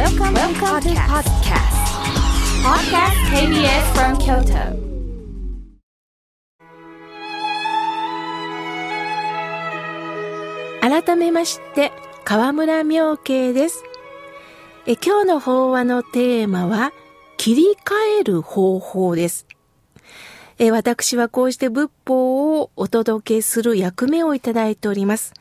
Welcome, Welcome to podcast. Podcast KBS from Kyoto. 改めまして、河村明慶です。え今日の法話のテーマは、切り替える方法です。え私はこうして仏法をお届けする役目をいただいております。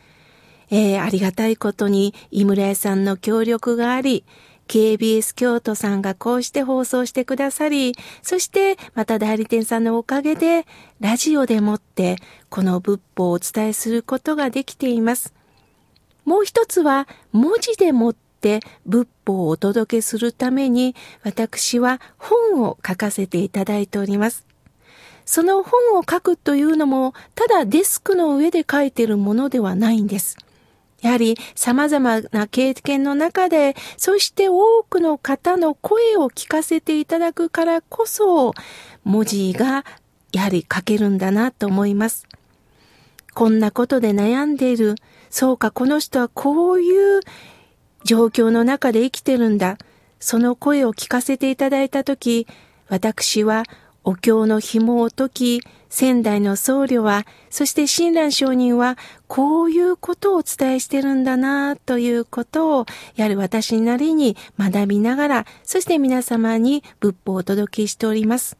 えーありがたいことに、井村屋さんの協力があり、KBS 京都さんがこうして放送してくださり、そしてまた代理店さんのおかげで、ラジオでもって、この仏法をお伝えすることができています。もう一つは、文字でもって仏法をお届けするために、私は本を書かせていただいております。その本を書くというのも、ただデスクの上で書いているものではないんです。やはり様々な経験の中で、そして多くの方の声を聞かせていただくからこそ、文字がやはり書けるんだなと思います。こんなことで悩んでいる。そうか、この人はこういう状況の中で生きてるんだ。その声を聞かせていただいたとき、私はお経の紐を解き、仙台の僧侶は、そして親鸞上人は、こういうことをお伝えしてるんだな、ということを、やはり私なりに学びながら、そして皆様に仏法をお届けしております。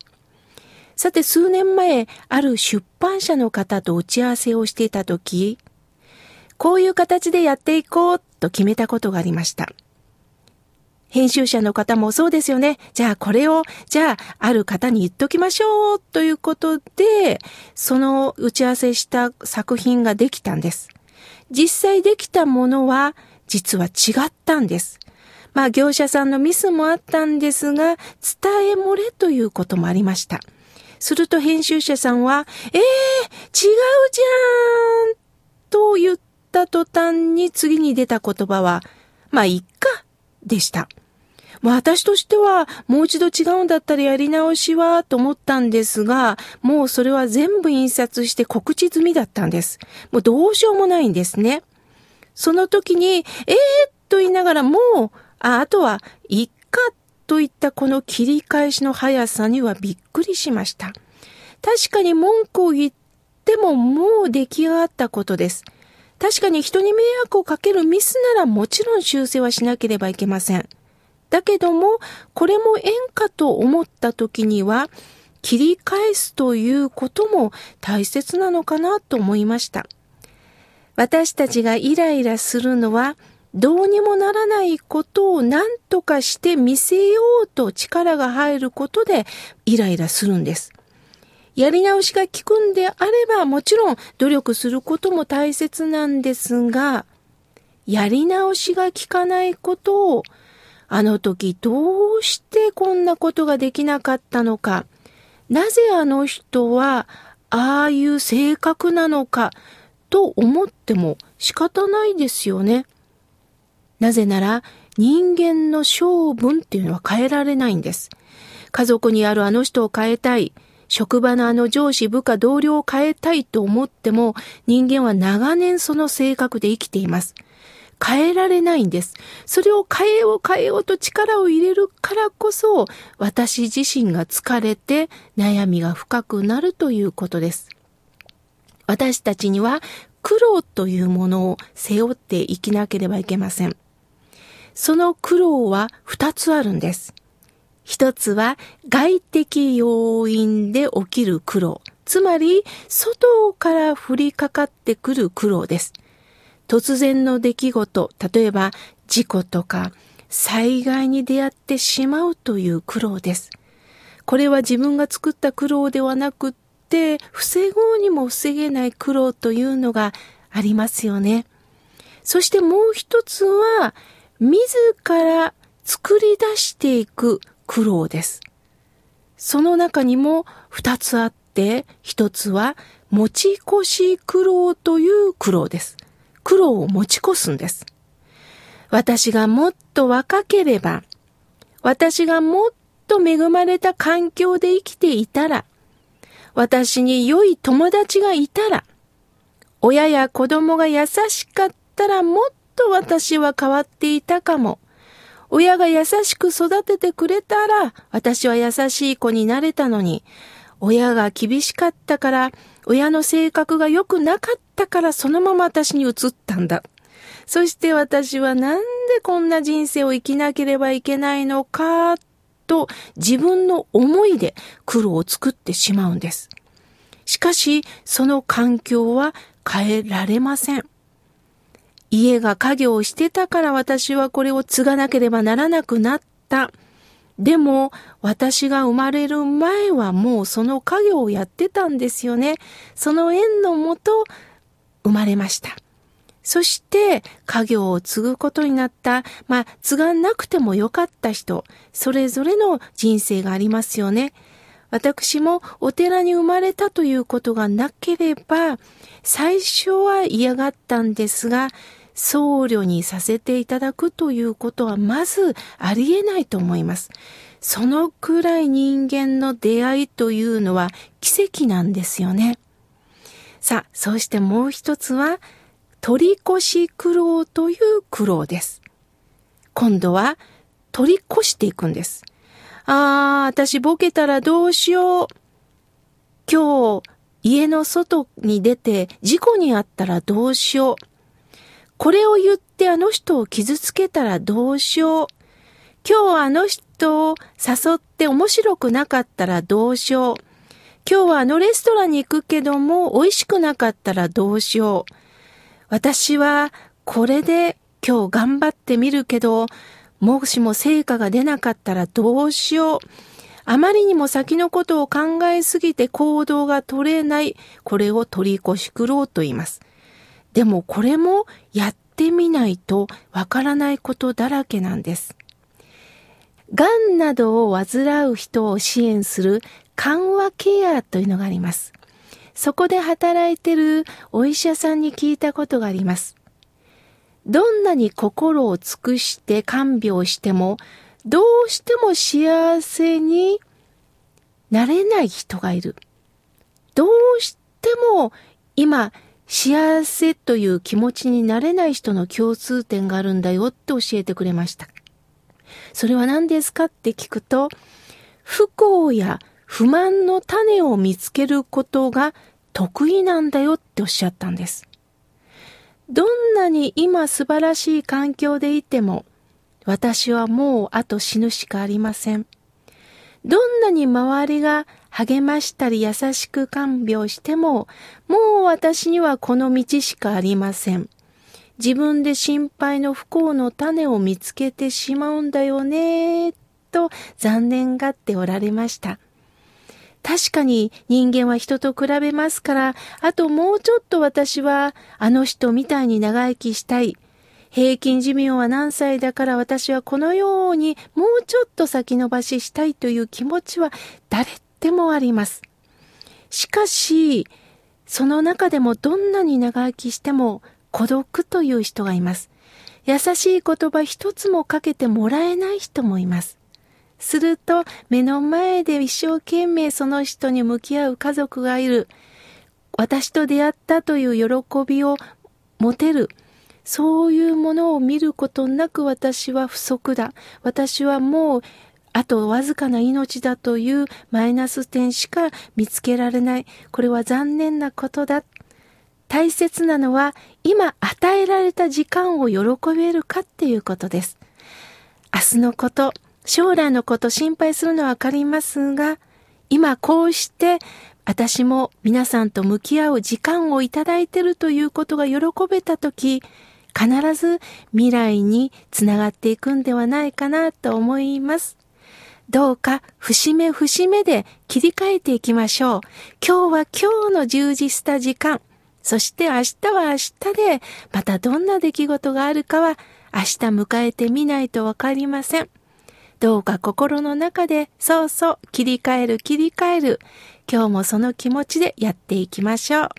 さて、数年前、ある出版社の方と打ち合わせをしていたとき、こういう形でやっていこうと決めたことがありました。編集者の方もそうですよね。じゃあこれを、じゃあある方に言っときましょうということで、その打ち合わせした作品ができたんです。実際できたものは実は違ったんです。まあ業者さんのミスもあったんですが、伝え漏れということもありました。すると編集者さんは、えー、違うじゃんと言った途端に次に出た言葉は、まあ、いっか、でした。私としては、もう一度違うんだったらやり直しは、と思ったんですが、もうそれは全部印刷して告知済みだったんです。もうどうしようもないんですね。その時に、えー、と言いながらもう、あ、あとは、いっか、といったこの切り返しの速さにはびっくりしました。確かに文句を言ってももう出来上がったことです。確かに人に迷惑をかけるミスならもちろん修正はしなければいけません。だけども、これも縁かと思った時には、切り返すということも大切なのかなと思いました。私たちがイライラするのは、どうにもならないことを何とかして見せようと力が入ることでイライラするんです。やり直しが効くんであればもちろん努力することも大切なんですが、やり直しが効かないことをあの時どうしてこんなことができなかったのか、なぜあの人はああいう性格なのかと思っても仕方ないですよね。なぜなら人間の性分っていうのは変えられないんです。家族にあるあの人を変えたい。職場のあの上司、部下、同僚を変えたいと思っても人間は長年その性格で生きています。変えられないんです。それを変えよう変えようと力を入れるからこそ私自身が疲れて悩みが深くなるということです。私たちには苦労というものを背負って生きなければいけません。その苦労は二つあるんです。一つは外的要因で起きる苦労。つまり、外から降りかかってくる苦労です。突然の出来事、例えば事故とか災害に出会ってしまうという苦労です。これは自分が作った苦労ではなくって、防ごうにも防げない苦労というのがありますよね。そしてもう一つは、自ら作り出していく苦労です。その中にも二つあって、一つは持ち越し苦労という苦労です。苦労を持ち越すんです。私がもっと若ければ、私がもっと恵まれた環境で生きていたら、私に良い友達がいたら、親や子供が優しかったらもっと私は変わっていたかも。親が優しく育ててくれたら、私は優しい子になれたのに、親が厳しかったから、親の性格が良くなかったからそのまま私に移ったんだ。そして私はなんでこんな人生を生きなければいけないのか、と自分の思いで苦労を作ってしまうんです。しかし、その環境は変えられません。家が家業をしてたから私はこれを継がなければならなくなった。でも、私が生まれる前はもうその家業をやってたんですよね。その縁のもと、生まれました。そして、家業を継ぐことになった、まあ、継がなくてもよかった人、それぞれの人生がありますよね。私もお寺に生まれたということがなければ、最初は嫌がったんですが、僧侶にさせていただくということはまずありえないと思います。そのくらい人間の出会いというのは奇跡なんですよね。さあ、そしてもう一つは、取り越し苦労という苦労です。今度は取り越していくんです。ああ、私ボケたらどうしよう。今日、家の外に出て事故にあったらどうしよう。これを言ってあの人を傷つけたらどうしよう。今日あの人を誘って面白くなかったらどうしよう。今日はあのレストランに行くけども美味しくなかったらどうしよう。私はこれで今日頑張ってみるけど、もしも成果が出なかったらどうしよう。あまりにも先のことを考えすぎて行動が取れない。これを取り越し苦労と言います。でもこれもやってみないとわからないことだらけなんです。癌などを患う人を支援する緩和ケアというのがあります。そこで働いてるお医者さんに聞いたことがあります。どんなに心を尽くして看病しても、どうしても幸せになれない人がいる。どうしても今幸せという気持ちになれない人の共通点があるんだよって教えてくれました。それは何ですかって聞くと、不幸や不満の種を見つけることが得意なんだよっておっしゃったんです。どんなに今素晴らしい環境でいても、私はもうあと死ぬしかありません。どんなに周りが励ましたり優しく看病しても、もう私にはこの道しかありません。自分で心配の不幸の種を見つけてしまうんだよね、と残念がっておられました。確かに人間は人と比べますから、あともうちょっと私はあの人みたいに長生きしたい。平均寿命は何歳だから私はこのようにもうちょっと先延ばししたいという気持ちは誰でもあります。しかし、その中でもどんなに長生きしても孤独という人がいます。優しい言葉一つもかけてもらえない人もいます。すると目の前で一生懸命その人に向き合う家族がいる。私と出会ったという喜びを持てる。そういうものを見ることなく私は不足だ。私はもうあとわずかな命だというマイナス点しか見つけられない。これは残念なことだ。大切なのは今与えられた時間を喜べるかっていうことです。明日のこと、将来のこと心配するのはわかりますが、今こうして私も皆さんと向き合う時間をいただいてるということが喜べたとき、必ず未来につながっていくんではないかなと思います。どうか節目節目で切り替えていきましょう。今日は今日の充実した時間。そして明日は明日でまたどんな出来事があるかは明日迎えてみないとわかりません。どうか心の中で、そうそう、切り替える切り替える。今日もその気持ちでやっていきましょう。